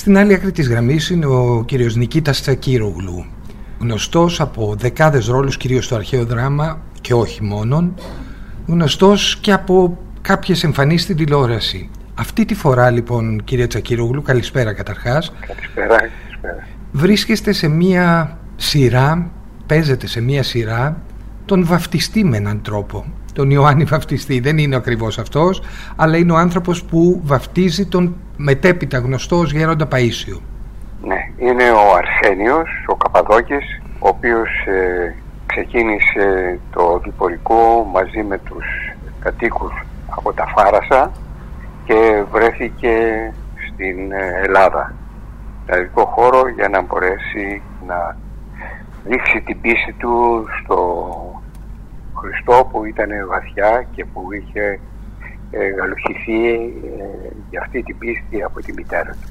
Στην άλλη άκρη της γραμμής είναι ο κύριος Νικήτας Τσακύρογλου, γνωστός από δεκάδες ρόλους κυρίως στο αρχαίο δράμα και όχι μόνον, γνωστός και από κάποιες εμφανίσεις στην τηλεόραση. Αυτή τη φορά λοιπόν κύριε Τσακύρογλου, καλησπέρα καταρχάς. Καλησπέρα, καλησπέρα. Βρίσκεστε σε μία σειρά, παίζετε σε μία σειρά τον βαφτιστή με έναν τρόπο. Τον Ιωάννη Βαφτιστή δεν είναι ακριβώς αυτός, αλλά είναι ο άνθρωπος που βαφτίζει τον μετέπειτα γνωστό ως Γέροντα Παΐσιο. Ναι, είναι ο Αρσένιος, ο Καπαδόκης, ο οποίος ε, ξεκίνησε το διπορικό μαζί με τους κατοίκους από τα Φάρασα και βρέθηκε στην ε, Ελλάδα. Ελληνικό χώρο για να μπορέσει να δείξει την πίστη του στο Χριστό που ήταν βαθιά και που είχε ε, γαλουχηθεί ε, για αυτή την πίστη από τη μητέρα του.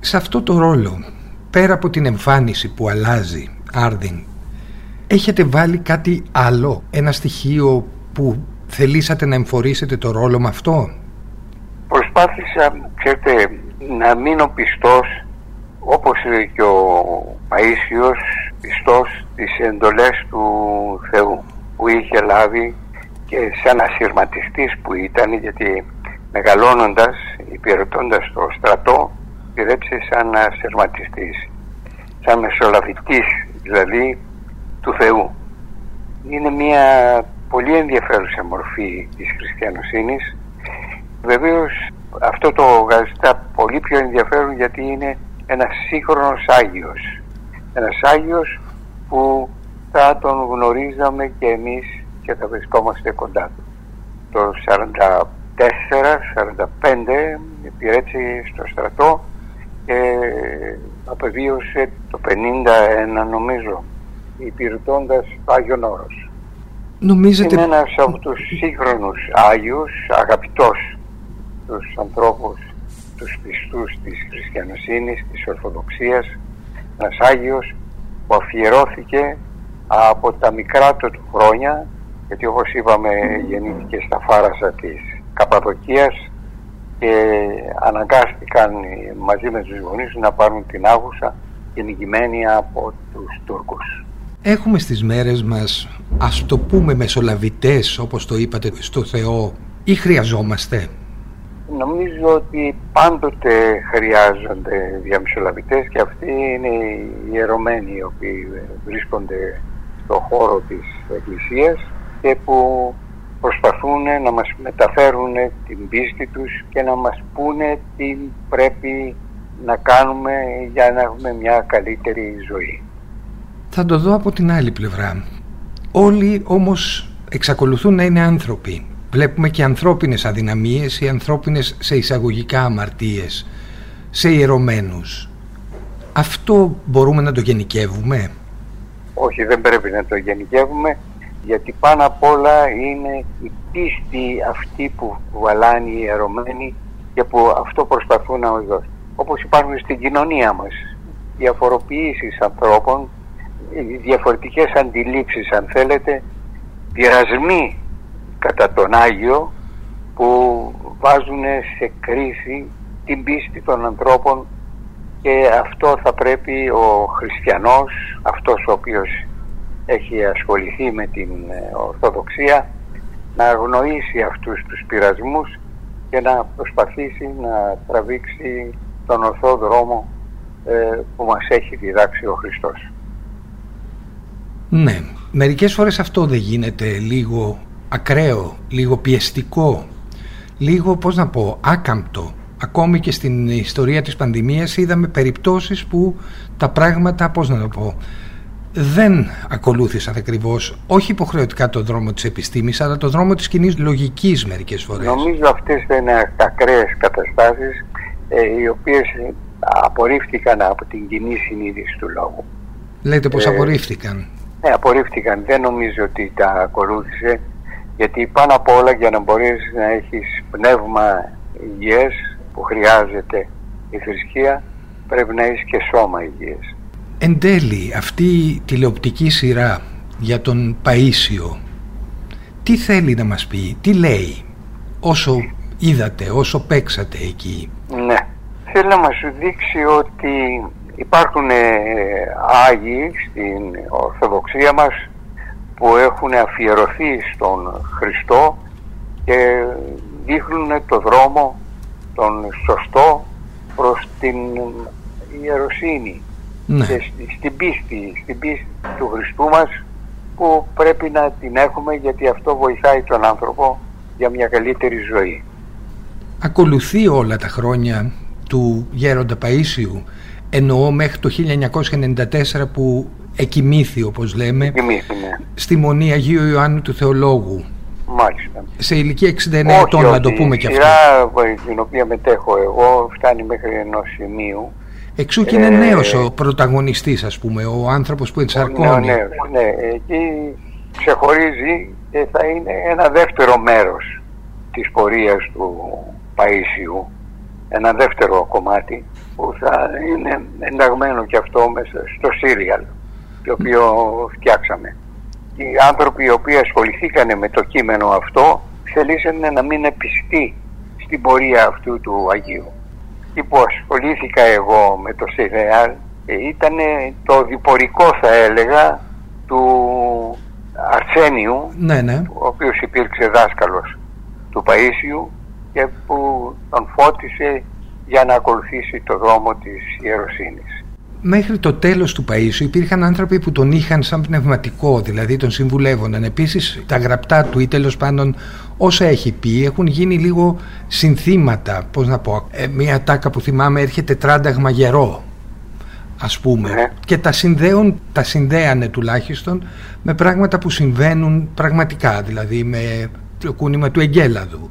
Σε αυτό το ρόλο, πέρα από την εμφάνιση που αλλάζει, Άρδιν, έχετε βάλει κάτι άλλο, ένα στοιχείο που θελήσατε να εμφορήσετε το ρόλο με αυτό; Προσπάθησα, ξέρετε, να μείνω πιστός όπως και ο Παΐσιος πιστός στις εντολές του Θεού που είχε λάβει και σαν ασυρματιστής που ήταν γιατί μεγαλώνοντας, υπηρετώντας το στρατό υπηρέτησε σαν ασυρματιστής σαν μεσολαβητής δηλαδή του Θεού. Είναι μια πολύ ενδιαφέρουσα μορφή της χριστιανοσύνης. Βεβαίως αυτό το γαζιτά πολύ πιο ενδιαφέρον γιατί είναι ένας σύγχρονος Άγιος. Ένας Άγιος που θα τον γνωρίζαμε και εμείς και θα βρισκόμαστε κοντά του. Το 44-45 υπηρέτησε στο στρατό και απεβίωσε το 51 νομίζω υπηρετώντας Άγιον Όρος. Νομίζετε... Είναι ένας από τους σύγχρονους Άγιους, αγαπητός τους ανθρώπους, τους πιστούς της χριστιανοσύνης, της Ορθοδοξίας, ένας Άγιος που αφιερώθηκε από τα μικρά του χρόνια γιατί όπως είπαμε γεννήθηκε στα φάρασα της Καπαδοκίας και αναγκάστηκαν μαζί με τους γονείς να πάρουν την άγουσα γεννημένοι από τους Τούρκους. Έχουμε στις μέρες μας ας το πούμε μεσολαβητές όπως το είπατε στο Θεό ή χρειαζόμαστε; Νομίζω ότι πάντοτε χρειάζονται διαμεσολαβητές και αυτοί είναι οι ιερωμένοι οι οποίοι βρίσκονται στο χώρο της Εκκλησίας και που προσπαθούν να μας μεταφέρουν την πίστη τους και να μας πούνε τι πρέπει να κάνουμε για να έχουμε μια καλύτερη ζωή. Θα το δω από την άλλη πλευρά. Όλοι όμως εξακολουθούν να είναι άνθρωποι. Βλέπουμε και ανθρώπινες αδυναμίες ή ανθρώπινες σε εισαγωγικά αμαρτίες, σε ιερωμένους. Αυτό μπορούμε να το γενικεύουμε; Όχι, δεν πρέπει να το γενικεύουμε γιατί πάνω απ' όλα είναι η πίστη αυτή που βαλάνει οι ιερωμένοι και που αυτό προσπαθούν να μας δώσουν. Όπως υπάρχουν στην κοινωνία μας, διαφοροποιήσεις ανθρώπων, διαφορετικές αντιλήψεις αν θέλετε, πειρασμοί κατά τον Άγιο που βάζουν σε κρίση την πίστη των ανθρώπων και αυτό θα πρέπει ο χριστιανός, αυτός ο οποίος έχει ασχοληθεί με την ε, Ορθοδοξία να αγνοήσει αυτούς τους πειρασμούς και να προσπαθήσει να τραβήξει τον ορθό δρόμο ε, που μας έχει διδάξει ο Χριστός. Ναι, μερικές φορές αυτό δεν γίνεται λίγο ακραίο, λίγο πιεστικό, λίγο πώς να πω, άκαμπτο ακόμη και στην ιστορία της πανδημίας είδαμε περιπτώσεις που τα πράγματα, πώς να το πω, δεν ακολούθησαν ακριβώς όχι υποχρεωτικά το δρόμο της επιστήμης αλλά το δρόμο της κοινής λογικής μερικές φορές. Νομίζω αυτές δεν είναι ακραίες καταστάσεις ε, οι οποίες απορρίφθηκαν από την κοινή συνείδηση του λόγου. Λέτε πως ε, απορρίφθηκαν. Ναι, απορρίφθηκαν. Δεν νομίζω ότι τα ακολούθησε γιατί πάνω απ' όλα για να μπορείς να έχεις πνεύμα υγιές που χρειάζεται η θρησκεία πρέπει να έχει και σώμα υγιές. Εν τέλει αυτή η τηλεοπτική σειρά για τον Παΐσιο τι θέλει να μας πει, τι λέει όσο είδατε, όσο παίξατε εκεί; Ναι, θέλει να μας δείξει ότι υπάρχουν ε, Άγιοι στην Ορθοδοξία μας που έχουν αφιερωθεί στον Χριστό και δείχνουν το δρόμο τον σωστό προς την ιεροσύνη Ναι. και στην πίστη, στην πίστη του Χριστού μας που πρέπει να την έχουμε γιατί αυτό βοηθάει τον άνθρωπο για μια καλύτερη ζωή. Ακολουθεί όλα τα χρόνια του Γέροντα Παΐσιου εννοώ μέχρι το 1994 που εκοιμήθη όπως λέμε Εμείς είναι, στη Μονή Αγίου Ιωάννου του Θεολόγου μάλιστα. σε ηλικία 69 ετών να το ότι πούμε και η αυτό. σειρά την οποία μετέχω εγώ φτάνει μέχρι ενός σημείου. Εξού και είναι Ε, νέος ο πρωταγωνιστής ας πούμε ο άνθρωπος που Ναι, ενσαρκώνει. Ναι, ναι, εκεί ξεχωρίζει και θα είναι ένα δεύτερο μέρος της πορείας του Παΐσιου ένα δεύτερο κομμάτι που θα είναι ενταγμένο και αυτό μέσα στο σύριαλ το οποίο φτιάξαμε. Οι άνθρωποι οι οποίοι ασχοληθήκανε με το κείμενο αυτό θελήσανε να μην πιστοί στην πορεία αυτού του Αγίου. Εκεί που ασχολήθηκα εγώ με το σύριαλ ήταν το διπορικό θα έλεγα του Αρσένιου ναι ναι ο οποίος υπήρξε δάσκαλος του Παΐσιου και που τον φώτισε για να ακολουθήσει το δρόμο της ιεροσύνης. Μέχρι το τέλος του Παΐσιου υπήρχαν άνθρωποι που τον είχαν σαν πνευματικό, δηλαδή τον συμβουλεύονταν. Επίσης τα γραπτά του ή τέλος πάντων όσα έχει πει έχουν γίνει λίγο συνθήματα, πώς να πω, ε, μια τάκα που θυμάμαι έρχεται τράνταγμα γερό ας πούμε Ναι. και τα συνδέουν, τα συνδέανε τουλάχιστον με πράγματα που συμβαίνουν πραγματικά, δηλαδή με το κούνημα του Εγκέλαδου.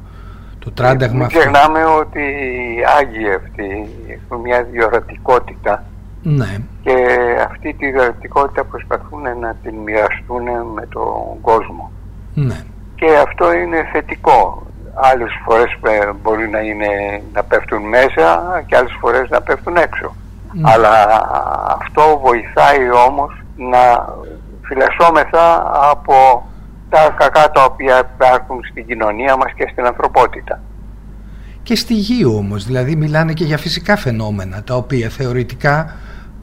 Το τράνταγμα Μην αυτό. ξεχνάμε ότι οι Άγιοι αυτοί έχουν μια διορατικότητα Ναι, και αυτή τη διορατικότητα προσπαθούν να την μοιραστούν με τον κόσμο. ναι. Και αυτό είναι θετικό. Άλλες φορές ε, μπορεί να, είναι, να πέφτουν μέσα και άλλες φορές να πέφτουν έξω. Ναι. Αλλά αυτό βοηθάει όμως να φυλασσόμεθα από τα κακά τα οποία υπάρχουν στην κοινωνία μας και στην ανθρωπότητα. Και στη γη όμως, δηλαδή μιλάνε και για φυσικά φαινόμενα τα οποία θεωρητικά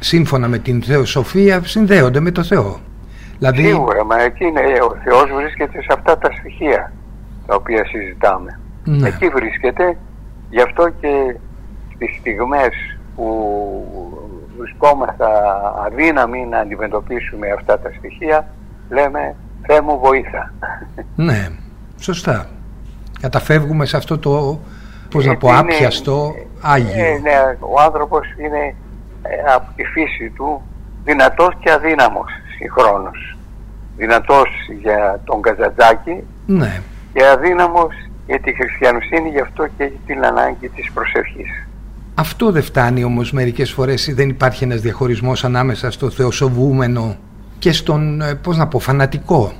σύμφωνα με την θεοσοφία συνδέονται με το Θεό. Δηλαδή, Σίγουρα, μα εκεί είναι, ο Θεός βρίσκεται σε αυτά τα στοιχεία τα οποία συζητάμε. Ναι. Εκεί βρίσκεται, γι' αυτό και στις στιγμές που βρισκόμαστε αδύναμοι να αντιμετωπίσουμε αυτά τα στοιχεία, λέμε Θεέ μου βοήθα. ναι, σωστά. Καταφεύγουμε σε αυτό το, πώς να πω, Είναι- άπιαστο Άγιο. Ε, ναι, ο άνθρωπος είναι ε, από τη φύση του δυνατός και αδύναμος συγχρόνως. Δυνατός για τον Καζαντζάκη Ναι, και αδύναμος για τη χριστιανοσύνη, γι' αυτό και έχει την ανάγκη της προσευχής. αυτό δεν φτάνει όμως μερικές φορές δεν υπάρχει ένας διαχωρισμός ανάμεσα στο θεοσοβούμενο και στον, ε, πώς να πω, φανατικό.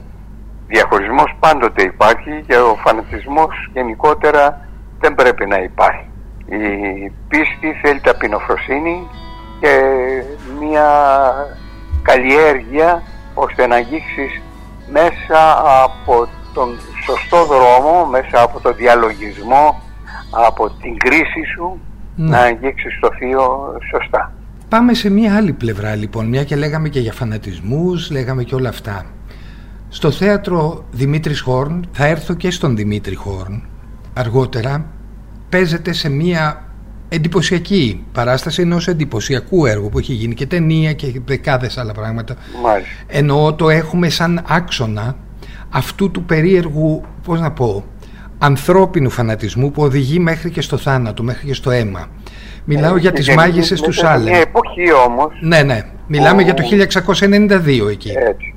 Διαχωρισμός πάντοτε υπάρχει και ο φανατισμός γενικότερα δεν πρέπει να υπάρχει. Η πίστη θέλει ταπεινοφροσύνη και μια καλλιέργεια ώστε να αγγίξεις μέσα από τον σωστό δρόμο, μέσα από τον διαλογισμό, από την κρίση σου Ναι. να αγγίξεις το θείο σωστά. Πάμε σε μια άλλη πλευρά λοιπόν, μια και λέγαμε και για φανατισμούς, λέγαμε και όλα αυτά. Στο θέατρο Δημήτρης Χόρν, θα έρθω και στον Δημήτρη Χόρν αργότερα, παίζεται σε μια εντυπωσιακή παράσταση ενός εντυπωσιακού έργου που έχει γίνει και ταινία και δεκάδες άλλα πράγματα. Μάλιστα. Εννοώ το έχουμε σαν άξονα αυτού του περίεργου, πώς να πω, ανθρώπινου φανατισμού που οδηγεί μέχρι και στο θάνατο, μέχρι και στο αίμα. Μιλάω για Και τις γεννήθηκε μάγισσες του μέσα σε Σάλεμ. Μια εποχή όμως, Ναι, ναι. Μιλάμε Ο- για το 1692 εκεί. έτσι,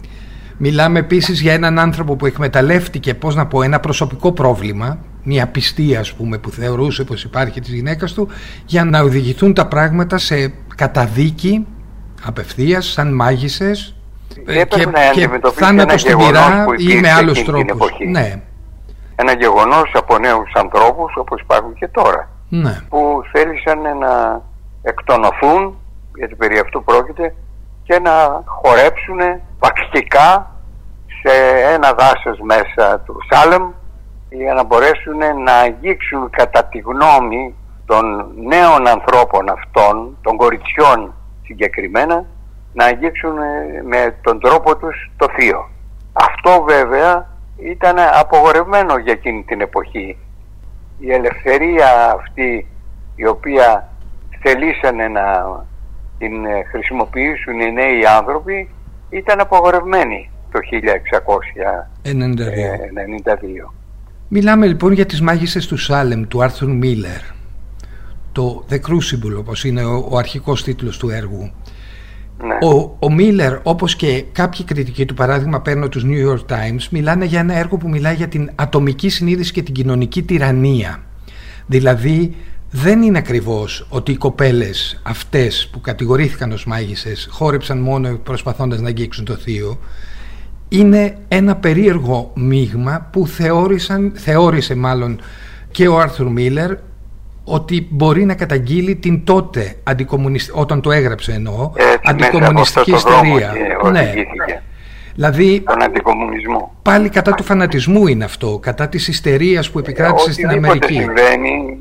Μιλάμε επίσης για έναν άνθρωπο που εκμεταλλεύτηκε, πώς να πω, ένα προσωπικό πρόβλημα, μια πιστή ας πούμε που θεωρούσε πως υπάρχει της γυναίκας του, για να οδηγηθούν τα πράγματα σε καταδίκη απευθείας, σαν μάγισσες ε, Έπρεπε να αντιμετωπίσει θάνατος ένα στην γεγονός πυρά που ή υπήρξε με άλλους εκείνη την τρόπους. εποχή. Ναι, ένα γεγονός από νέους ανθρώπους όπως υπάρχουν και τώρα ναι, που θέλησαν να εκτονωθούν γιατί περί αυτού πρόκειται και να χορέψουν παξικά σε ένα δάσος μέσα του Σάλεμ για να μπορέσουν να αγγίξουν κατά τη γνώμη των νέων ανθρώπων αυτών, των κοριτσιών συγκεκριμένα, να αγγίξουν ε, με τον τρόπο τους το θείο. Αυτό βέβαια ήταν απογορευμένο για εκείνη την εποχή. Η ελευθερία αυτή η οποία θελήσανε να την ε, χρησιμοποιήσουν οι νέοι άνθρωποι ήταν απογορευμένη το 1692. Μιλάμε λοιπόν για τις μάγισσες του Σάλεμ του Άρθρου Μίλλερ. Το The Crucible όπως είναι ο, ο αρχικός τίτλος του έργου. Ναι. Ο, ο Μίλλερ όπως και κάποιοι κριτικοί του παράδειγμα παίρνω τους New York Times μιλάνε για ένα έργο που μιλάει για την ατομική συνείδηση και την κοινωνική τυραννία. Δηλαδή δεν είναι ακριβώς ότι οι κοπέλες αυτές που κατηγορήθηκαν ως μάγισσες χόρεψαν μόνο προσπαθώντας να αγγίξουν το θείο είναι ένα περίεργο μείγμα που θεώρησαν, θεώρησε μάλλον και ο Άρθουρ Μίλλερ ότι μπορεί να καταγγείλει την τότε όταν το έγραψε εννοώ αντικομουνιστική ιστορία ναι. Δηλαδή, τον αντικομουνισμό. Πάλι κατά του φανατισμού είναι αυτό, κατά της ιστερίας που επικράτησε στην Αμερική. συμβαίνει,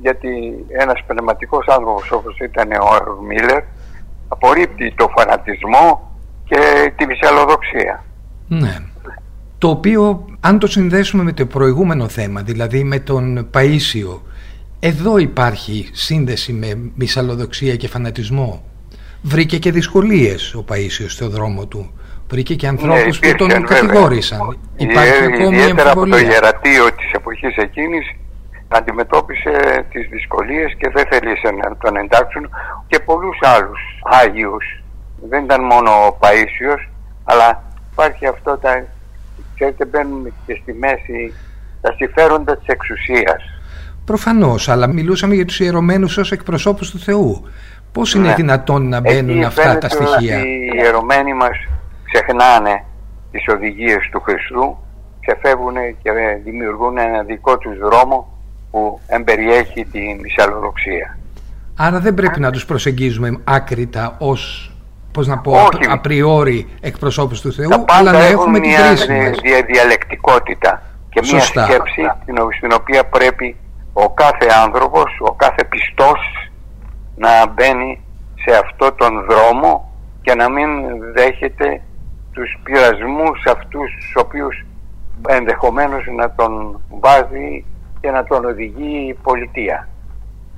γιατί ένας πνευματικός άνθρωπος όπως ήταν ο Άρθουρ Μίλλερ απορρίπτει το φανατισμό και τη μυσαλλοδοξία. Ναι. Το οποίο αν το συνδέσουμε με το προηγούμενο θέμα, δηλαδή με τον Παΐσιο, εδώ υπάρχει σύνδεση με μυσαλλοδοξία και φανατισμό. Βρήκε και δυσκολίες ο Παΐσιος στο δρόμο του. Βρήκε και ανθρώπους ναι, που τον βέβαια. κατηγόρησαν. Υπάρχει ε, ακόμη Ιδιαίτερα από το ιερατείο της εποχής εκείνης αντιμετώπισε τις δυσκολίες και δεν θελήσε να τον εντάξουν και πολλούς άλλους Άγιους. Δεν ήταν μόνο ο Παΐσιος, αλλά υπάρχει αυτό τα, ξέρετε μπαίνουν και στη μέση τα συμφέροντα της εξουσίας. Προφανώς, αλλά μιλούσαμε για τους ιερωμένους ως εκπροσώπους του Θεού. Πώς είναι ναι. δυνατόν να μπαίνουν Εκεί αυτά τα στοιχεία; Οι ιερωμένοι μας ξεχνάνε τις οδηγίες του Χριστού, ξεφεύγουν και δημιουργούν ένα δικό τους δρόμο που εμπεριέχει τη μυσαλλοδοξία. Άρα δεν πρέπει να τους προσεγγίζουμε άκρητα ως πώς να πω, απριόρι εκπροσώπους του Θεού, αλλά να έχουμε την κρίση μας. μια διαλεκτικότητα και μια σκέψη στην οποία πρέπει ο κάθε άνθρωπος, ο κάθε πιστός να μπαίνει σε αυτό τον δρόμο και να μην δέχεται τους πειρασμούς αυτούς τους οποίους ενδεχομένως να τον βάζει και να τον οδηγεί η πολιτεία.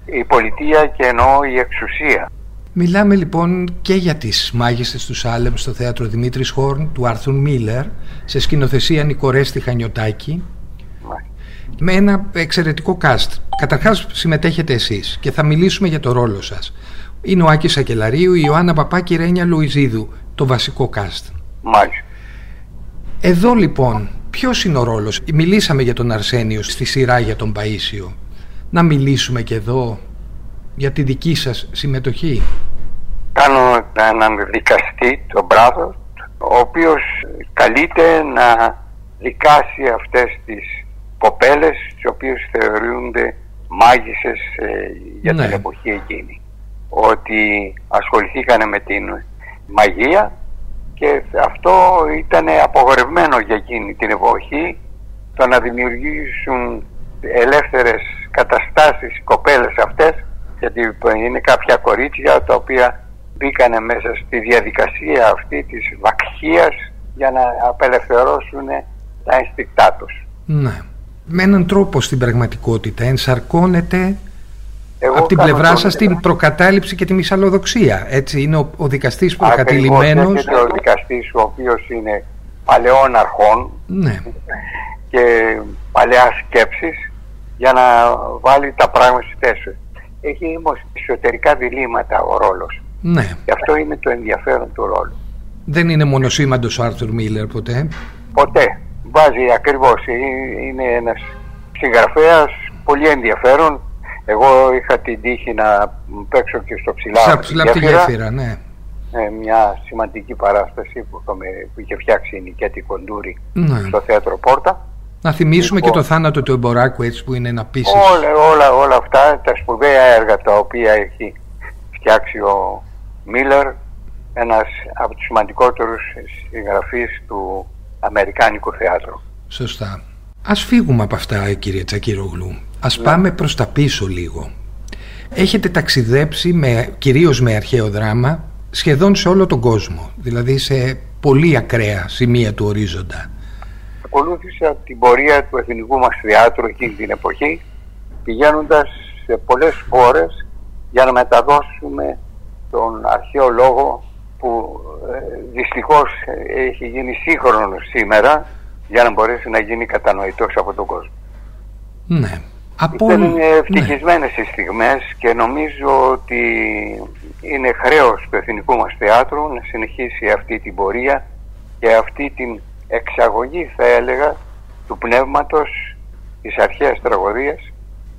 Η πολιτεία και εννοώ η εξουσία. Μιλάμε λοιπόν και για τις μάγισσες του Σάλεμ στο θέατρο Δημήτρης Χόρν του Άρθουν Μίλλερ σε σκηνοθεσία Νικορέστη Χανιωτάκη με ένα εξαιρετικό cast. Καταρχάς συμμετέχετε εσείς και θα μιλήσουμε για το ρόλο σας. Είναι ο Άκης Ακελαρίου, η Ιωάννα Παπάκη, η Ρένια Λουιζίδου, το βασικό cast. Μάλιστα. Εδώ λοιπόν, ποιος είναι ο ρόλος; Μιλήσαμε για τον Αρσένιο στη σειρά για τον Παΐσιο. Να μιλήσουμε και εδώ για τη δική σας συμμετοχή. Κάνω έναν δικαστή, τον Μπράδο, ο οποίος καλείται να δικάσει αυτές τις κοπέλες τις οποίες θεωρούνται μάγισσες ε, για την ναι. εποχή εκείνη. Ότι ασχοληθήκανε με την μαγεία και αυτό ήταν απογορευμένο για εκείνη την εποχή το να δημιουργήσουν ελεύθερες καταστάσεις κοπέλες αυτές γιατί είναι κάποια κορίτσια τα οποία μπήκανε μέσα στη διαδικασία αυτή της βακχίας για να απελευθερώσουν τα αισθηκτά τους. Ναι. Με έναν τρόπο στην πραγματικότητα ενσαρκώνεται Εγώ από την πλευρά σας την προκατάληψη και τη μυσαλλοδοξία. Έτσι είναι ο, ο δικαστής προκατηλημένος. Ακριβώς ο δικαστής ο οποίος είναι παλαιών αρχών ναι. και παλαιά σκέψης για να βάλει τα πράγματα στη θέση έχει όμως εσωτερικά διλήμματα ο ρόλος. Ναι. Και αυτό είναι το ενδιαφέρον του ρόλου. Δεν είναι μονοσήμαντος ο Άρθουρ Μίλλερ ποτέ; Ποτέ. Βάζει ακριβώς. Είναι ένας συγγραφέας πολύ ενδιαφέρον. Εγώ είχα την τύχη να παίξω και στο ψηλά. Στα ψηλά από τη γέφυρα, ναι. Ε, μια σημαντική παράσταση που, που είχε φτιάξει η Νικέτη Κοντούρη ναι. στο θέατρο Πόρτα. Να θυμίσουμε και το λοιπόν. θάνατο του εμποράκου έτσι που είναι ένα πίσω. Όλα, όλα, όλα αυτά τα σπουδαία έργα τα οποία έχει φτιάξει ο Μίλλερ ένας από τους σημαντικότερους συγγραφείς του Αμερικάνικου θεάτρου. Σωστά. Ας φύγουμε από αυτά κύριε Τσακύρογλου. Ας ναι. πάμε προς τα πίσω λίγο. Έχετε ταξιδέψει με, κυρίως με αρχαίο δράμα σχεδόν σε όλο τον κόσμο, δηλαδή σε πολύ ακραία σημεία του ορίζοντα. Ακολούθησα την πορεία του εθνικού μας θεάτρου εκείνη την εποχή, πηγαίνοντας σε πολλές χώρες για να μεταδώσουμε τον αρχαίο λόγο που ε, δυστυχώς έχει γίνει σύγχρονος σήμερα για να μπορέσει να γίνει κατανοητός από τον κόσμο. Ναι. Από... Ήταν ευτυχισμένες ναι. οι στιγμές και νομίζω ότι είναι χρέος του εθνικού μας θεάτρου να συνεχίσει αυτή την πορεία και αυτή την εξαγωγή θα έλεγα του πνεύματος της αρχαίας τραγωδίας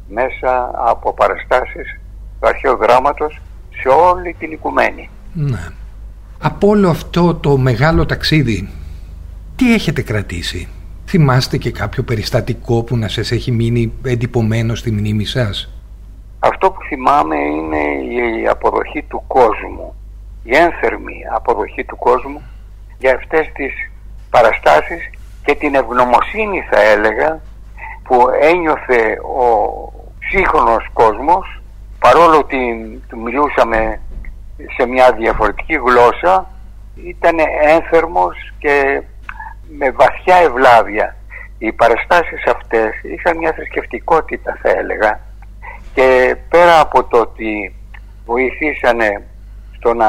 μέσα από παραστάσεις του αρχαίου δράματος σε όλη την οικουμένη. Ναι. Από όλο αυτό το μεγάλο ταξίδι τι έχετε κρατήσει; Θυμάστε και κάποιο περιστατικό που να σας έχει μείνει εντυπωμένο στη μνήμη σας; Αυτό που θυμάμαι είναι η αποδοχή του κόσμου, η ένθερμη αποδοχή του κόσμου για αυτές τις παραστάσεις και την ευγνωμοσύνη θα έλεγα που ένιωθε ο σύγχρονος κόσμος παρόλο ότι του μιλούσαμε σε μια διαφορετική γλώσσα ήταν ένθερμος και με βαθιά ευλάβεια. Οι παραστάσεις αυτές είχαν μια θρησκευτικότητα θα έλεγα και πέρα από το ότι βοηθήσανε στο να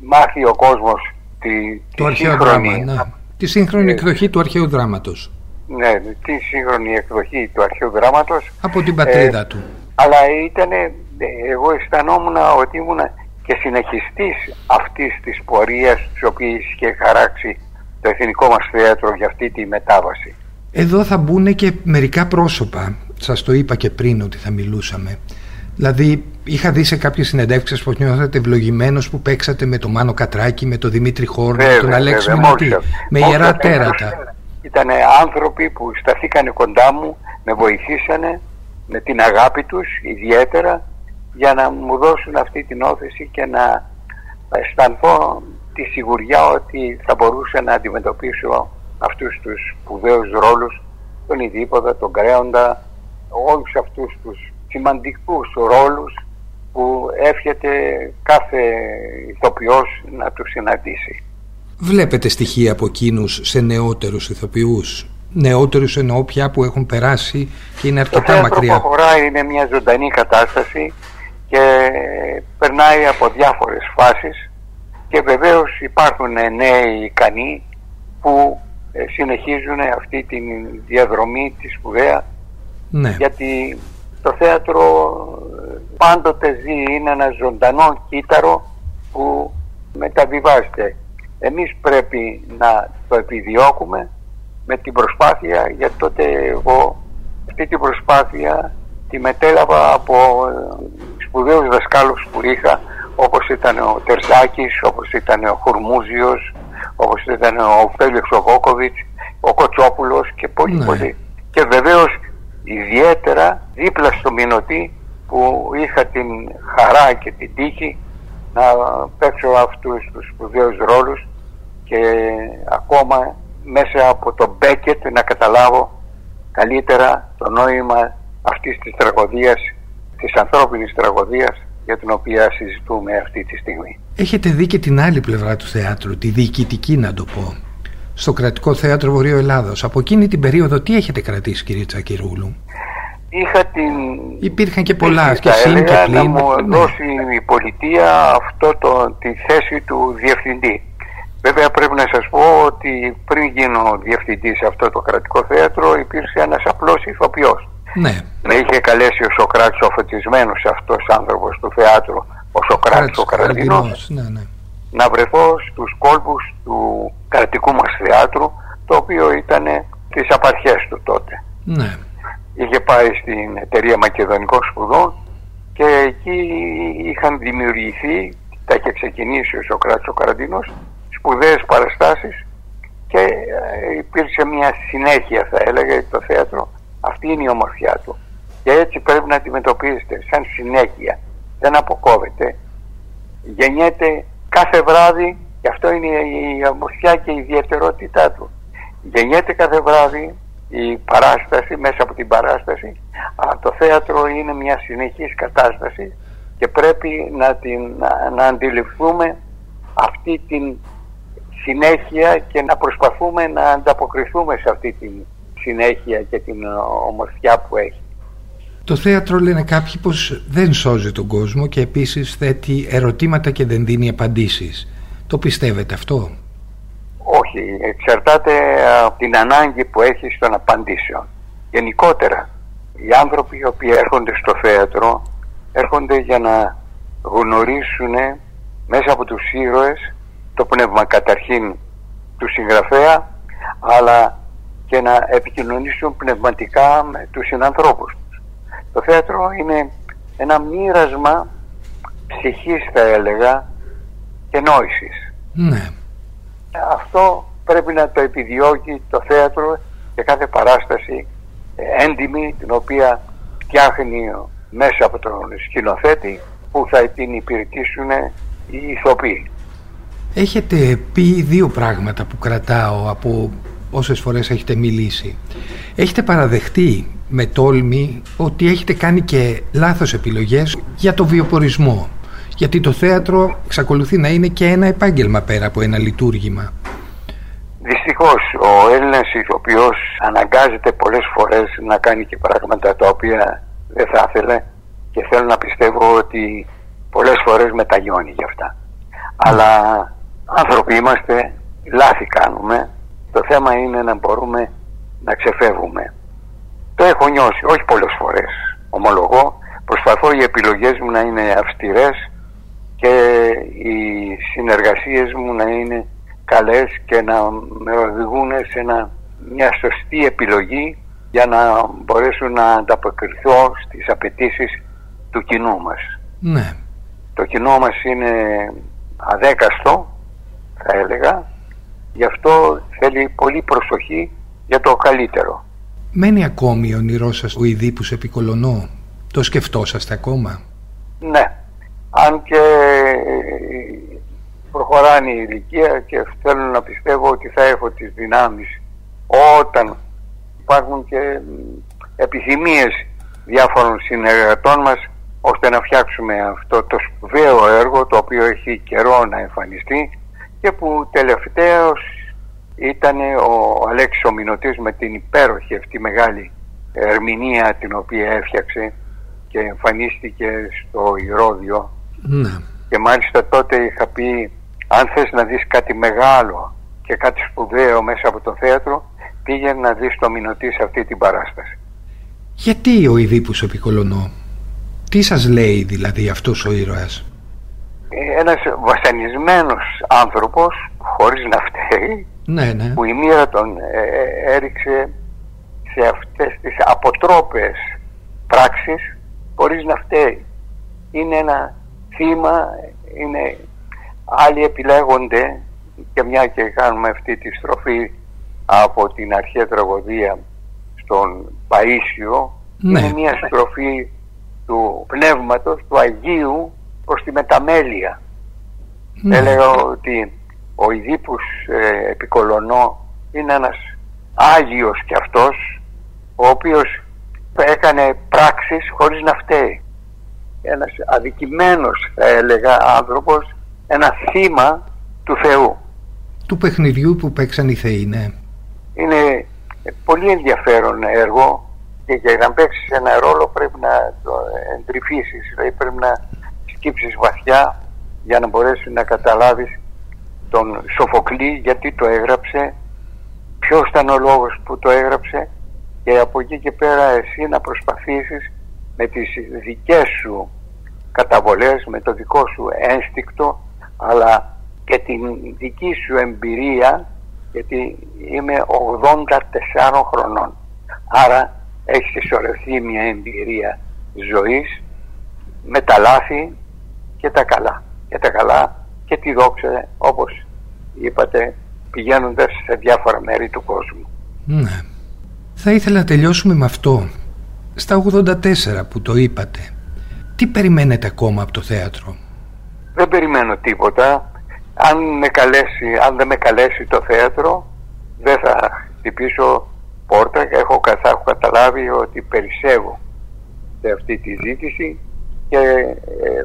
μάθει ο κόσμος τη, το σύγχρονη... ναι. Τη σύγχρονη ε, εκδοχή του αρχαίου δράματος. Ναι, τη σύγχρονη εκδοχή του αρχαίου δράματος. Από την πατρίδα ε, του. Αλλά ήταν, εγώ αισθανόμουν ότι ήμουν και συνεχιστής αυτής της πορείας της οποίας είχε χαράξει το εθνικό μας θέατρο για αυτή τη μετάβαση. Εδώ θα μπουν και μερικά πρόσωπα. Σας το είπα και πριν ότι θα μιλούσαμε. Δηλαδή είχα δει σε κάποιες συνεντεύξεις που νιώθατε ευλογημένος που παίξατε με τον Μάνο Κατράκη, με τον Δημήτρη Χόρνο, τον Αλέξη Μινωτή, με ιερά τέρατα. Ήταν άνθρωποι που σταθήκανε κοντά μου, με βοηθήσανε με την αγάπη τους ιδιαίτερα για να μου δώσουν αυτή την όθεση και να αισθανθώ τη σιγουριά ότι θα μπορούσα να αντιμετωπίσω αυτούς τους σπουδαίους ρόλους τον Ιδίποδα, τον Κρέοντα όλους αυτούς τους σημαντικούς ρόλους που εύχεται κάθε ηθοποιός να τους συναντήσει. Βλέπετε στοιχεία από εκείνους σε νεότερους ηθοποιούς; Νεότερους εννοώ πια που έχουν περάσει και είναι αρκετά το μακριά. Το είναι μια ζωντανή κατάσταση και περνάει από διάφορες φάσεις και βεβαίως υπάρχουν νέοι ικανοί που ε, συνεχίζουν αυτή τη διαδρομή τη σπουδαία ναι. γιατί το θέατρο ε, πάντοτε ζει, είναι ένα ζωντανό κύτταρο που μεταβιβάζεται. Εμείς πρέπει να το επιδιώκουμε με την προσπάθεια γιατί τότε εγώ αυτή την προσπάθεια τη μετέλαβα από ε, σπουδαίους δασκάλους που είχα όπως ήταν ο Τερζάκης, όπως ήταν ο Χουρμούζιος, όπως ήταν ο Φέλιος ο Βόκοβιτς, ο Κοτσόπουλος και πολλοί ναι. πολλοί. Και βεβαίως ιδιαίτερα δίπλα στο Μινωτή που είχα την χαρά και την τύχη να παίξω αυτούς τους σπουδαίους ρόλους και ακόμα μέσα από το Μπέκετ να καταλάβω καλύτερα το νόημα αυτής της τραγωδίας, της ανθρώπινης τραγωδίας για την οποία συζητούμε αυτή τη στιγμή. Έχετε δει και την άλλη πλευρά του θεάτρου, τη διοικητική να το πω. Στο κρατικό θέατρο Βορείο Ελλάδος. Από εκείνη την περίοδο τι έχετε κρατήσει κύριε Τσακυρούλου; Είχα την... Υπήρχαν και πολλά και συν και πλήν. Να μου ναι. δώσει η πολιτεία αυτό το, τη θέση του διευθυντή. Βέβαια πρέπει να σας πω ότι πριν γίνω διευθυντής σε αυτό το κρατικό θέατρο υπήρξε ένας απλός ηθοποιός. Ναι. Με είχε καλέσει ο Σοκράτης ο φωτισμένος αυτός άνθρωπος του θεάτρου, ο Σοκράτης ο Καραντινός, ναι, ναι. να βρεθώ στους κόλπους του κρατικού μας θεάτρου, το οποίο ήταν τις απαρχές του τότε. Ναι. Είχε πάει στην εταιρεία Μακεδονικών Σπουδών και εκεί είχαν δημιουργηθεί, τα είχε ξεκινήσει ο Σοκράτης ο Καραντινός, σπουδαίες παραστάσεις και ε, υπήρξε μια συνέχεια θα έλεγα το θέατρο αυτή είναι η ομορφιά του. Και έτσι πρέπει να αντιμετωπίζετε σαν συνέχεια. Δεν αποκόβεται. Γεννιέται κάθε βράδυ και αυτό είναι η ομορφιά και η ιδιαιτερότητά του. Γεννιέται κάθε βράδυ η παράσταση, μέσα από την παράσταση. Αλλά το θέατρο είναι μια συνεχής κατάσταση και πρέπει να, την, να, αντιληφθούμε αυτή την συνέχεια και να προσπαθούμε να ανταποκριθούμε σε αυτή την συνέχεια και την ομορφιά που έχει. Το θέατρο λένε κάποιοι πως δεν σώζει τον κόσμο και επίσης θέτει ερωτήματα και δεν δίνει απαντήσεις. Το πιστεύετε αυτό; Όχι, εξαρτάται από την ανάγκη που έχει στον απαντήσεων. Γενικότερα, οι άνθρωποι οι οποίοι έρχονται στο θέατρο έρχονται για να γνωρίσουν μέσα από τους ήρωες το πνεύμα καταρχήν του συγγραφέα αλλά και να επικοινωνήσουν πνευματικά με τους συνανθρώπους τους. Το θέατρο είναι ένα μοίρασμα ψυχής θα έλεγα και νόησης. Ναι. Αυτό πρέπει να το επιδιώκει το θέατρο και κάθε παράσταση έντιμη την οποία φτιάχνει μέσα από τον σκηνοθέτη που θα την υπηρετήσουν οι ηθοποιοί. Έχετε πει δύο πράγματα που κρατάω από όσες φορές έχετε μιλήσει. Έχετε παραδεχτεί με τόλμη ότι έχετε κάνει και λάθος επιλογές για το βιοπορισμό. Γιατί το θέατρο εξακολουθεί να είναι και ένα επάγγελμα πέρα από ένα λειτουργήμα. Δυστυχώς ο Έλληνας ηθοποιός αναγκάζεται πολλές φορές να κάνει και πράγματα τα οποία δεν θα ήθελε και θέλω να πιστεύω ότι πολλές φορές μεταγιώνει γι' αυτά. Αλλά άνθρωποι είμαστε, λάθη κάνουμε, το θέμα είναι να μπορούμε να ξεφεύγουμε. Το έχω νιώσει, όχι πολλές φορές, ομολογώ, προσπαθώ οι επιλογές μου να είναι αυστηρές και οι συνεργασίες μου να είναι καλές και να με οδηγούν σε μια σωστή επιλογή για να μπορέσουν να ανταποκριθώ στις απαιτήσεις του κοινού μας. Ναι. Το κοινό μας είναι αδέκαστο, θα έλεγα, γι' αυτό θέλει πολύ προσοχή για το καλύτερο. Μένει ακόμη ο όνειρός σας ο Ιδίπους επικολονό. Το σκεφτόσαστε ακόμα; Ναι. Αν και προχωράνε η ηλικία και θέλω να πιστεύω ότι θα έχω τις δυνάμεις όταν υπάρχουν και επιθυμίες διάφορων συνεργατών μας ώστε να φτιάξουμε αυτό το σπουδαίο έργο το οποίο έχει καιρό να εμφανιστεί και που τελευταίος ήταν ο Αλέξης ο με την υπέροχη αυτή μεγάλη ερμηνεία την οποία έφτιαξε και εμφανίστηκε στο Ηρώδιο ναι. και μάλιστα τότε είχα πει αν θες να δεις κάτι μεγάλο και κάτι σπουδαίο μέσα από το θέατρο πήγαινε να δεις το Μινωτή σε αυτή την παράσταση. Γιατί ο Ιδίπους επικολονώ, τι σας λέει δηλαδή αυτός ο ήρωας; Ε, ένας βασανισμένος άνθρωπος χωρίς να φταίει ναι, ναι. που η μοίρα τον ε, ε, έριξε σε αυτές τις αποτρόπες πράξεις χωρίς να φταίει. Είναι ένα θύμα, είναι άλλοι επιλέγονται και μια και κάνουμε αυτή τη στροφή από την αρχαία τραγωδία στον Παΐσιο ναι. είναι μια στροφή του πνεύματος του Αγίου προς τη μεταμέλεια. Ναι. Έλεγα ότι ο Ιδίπους ε, Επικολονό είναι ένας Άγιος κι αυτός ο οποίος έκανε πράξεις χωρίς να φταίει. Ένας αδικημένος θα έλεγα άνθρωπος, ένα θύμα του Θεού. Του παιχνιδιού που παίξαν οι Θεοί, ναι. Είναι πολύ ενδιαφέρον έργο και για να παίξεις ένα ρόλο πρέπει να το εντρυφήσεις, δηλαδή πρέπει να σκύψεις βαθιά για να μπορέσεις να καταλάβεις τον Σοφοκλή γιατί το έγραψε, ποιος ήταν ο λόγος που το έγραψε και από εκεί και πέρα εσύ να προσπαθήσεις με τις δικές σου καταβολές, με το δικό σου ένστικτο αλλά και την δική σου εμπειρία γιατί είμαι 84 χρονών. Άρα έχεις συσσωρευτεί μια εμπειρία ζωής με τα λάθη και τα καλά και τα καλά και τη δόξα όπως είπατε πηγαίνοντας σε διάφορα μέρη του κόσμου. Ναι. Θα ήθελα να τελειώσουμε με αυτό. Στα 84 που το είπατε, τι περιμένετε ακόμα από το θέατρο; Δεν περιμένω τίποτα. Αν, με καλέσει, αν δεν με καλέσει το θέατρο, δεν θα χτυπήσω πόρτα. Έχω, έχω καταλάβει ότι περισσεύω σε αυτή τη ζήτηση και ε,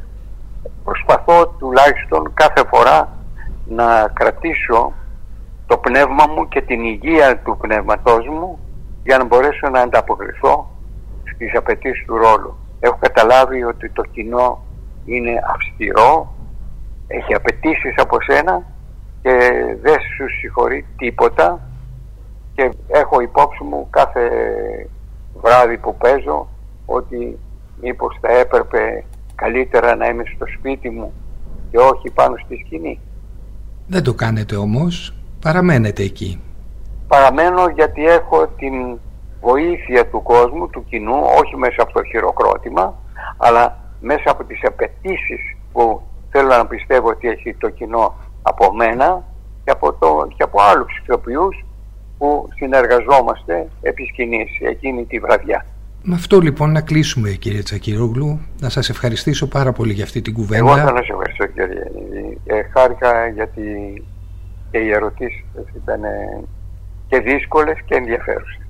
προσπαθώ τουλάχιστον κάθε φορά να κρατήσω το πνεύμα μου και την υγεία του πνεύματός μου για να μπορέσω να ανταποκριθώ στις απαιτήσεις του ρόλου. Έχω καταλάβει ότι το κοινό είναι αυστηρό, έχει απαιτήσεις από σένα και δεν σου συγχωρεί τίποτα και έχω υπόψη μου κάθε βράδυ που παίζω ότι μήπως θα έπρεπε καλύτερα να είμαι στο σπίτι μου και όχι πάνω στη σκηνή. Δεν το κάνετε όμως, παραμένετε εκεί. Παραμένω γιατί έχω την βοήθεια του κόσμου, του κοινού, όχι μέσα από το χειροκρότημα, αλλά μέσα από τις απαιτήσεις που θέλω να πιστεύω ότι έχει το κοινό από μένα και από, το, και από άλλους ηθοποιούς που συνεργαζόμαστε επί σκηνής εκείνη τη βραδιά. Με αυτό λοιπόν να κλείσουμε κύριε Τσακυρόγλου. Να σας ευχαριστήσω πάρα πολύ για αυτή την κουβέντα. Εγώ θα σας ευχαριστώ κύριε. Ε, χάρηκα γιατί και οι ερωτήσεις ήταν και δύσκολες και ενδιαφέρουσες.